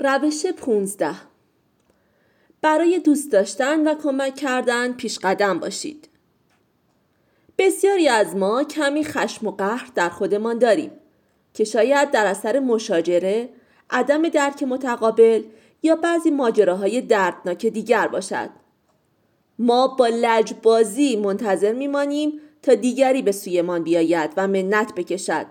روش 15 برای دوست داشتن و کمک کردن پیش قدم باشید. بسیاری از ما کمی خشم و قهر در خودمان داریم که شاید در اثر مشاجره، عدم درک متقابل یا بعضی ماجراهای دردناک دیگر باشد. ما با لجبازی منتظر میمانیم تا دیگری به سویمان بیاید و منت بکشد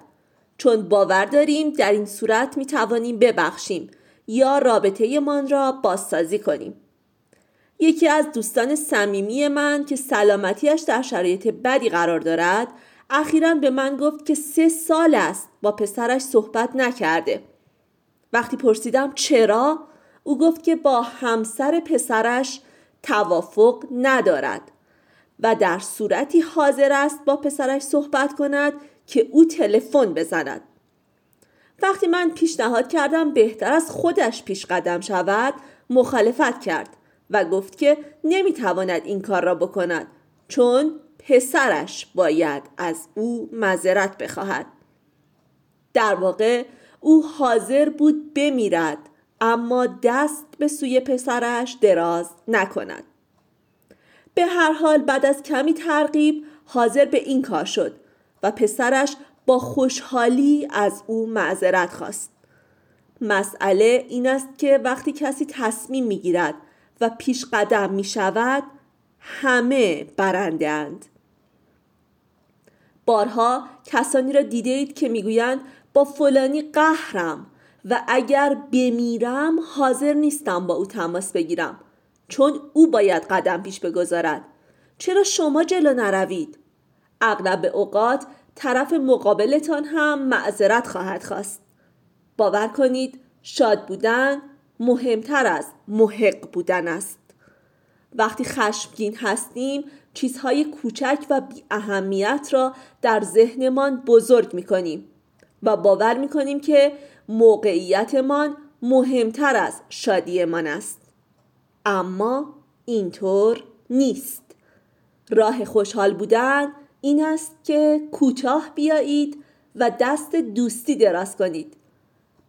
چون باور داریم در این صورت می توانیم ببخشیم یا رابطه من را بازسازی کنیم. یکی از دوستان صمیمی من که سلامتیش در شرایط بدی قرار دارد اخیرا به من گفت که سه سال است با پسرش صحبت نکرده. وقتی پرسیدم چرا او گفت که با همسر پسرش توافق ندارد و در صورتی حاضر است با پسرش صحبت کند که او تلفن بزند. وقتی من پیشنهاد کردم بهتر از خودش پیش قدم شود مخالفت کرد و گفت که نمی‌تواند این کار را بکند چون پسرش باید از او مذرت بخواهد. در واقع او حاضر بود بمیرد اما دست به سوی پسرش دراز نکند. به هر حال بعد از کمی ترغیب حاضر به این کار شد و پسرش با خوشحالی از او معذرت خواست. مسئله این است که وقتی کسی تصمیم می‌گیرد و پیش قدم می شود همه برندند بارها کسانی را دیدید که می‌گویند با فلانی قهرم و اگر بمیرم حاضر نیستم با او تماس بگیرم چون او باید قدم پیش بگذارد. چرا شما جلو نروید؟ اغلب اوقات طرف مقابلتان هم معذرت خواهد خواست. باور کنید شاد بودن مهمتر از محق بودن است. وقتی خشمگین هستیم چیزهای کوچک و بی اهمیت را در ذهنمان بزرگ می کنیم و باور می کنیم که موقعیتمان مهمتر از شادیمان است. اما اینطور نیست. راه خوشحال بودن این است که کوتاه بیایید و دست دوستی دراز کنید.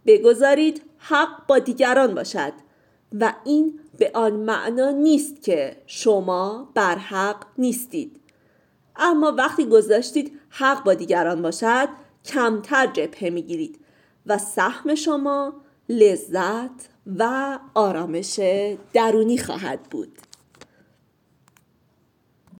بگذارید حق با دیگران باشد و این به آن معنا نیست که شما بر حق نیستید. اما وقتی گذاشتید حق با دیگران باشد کمتر جبهه می‌گیرید و سهم شما لذت و آرامش درونی خواهد بود.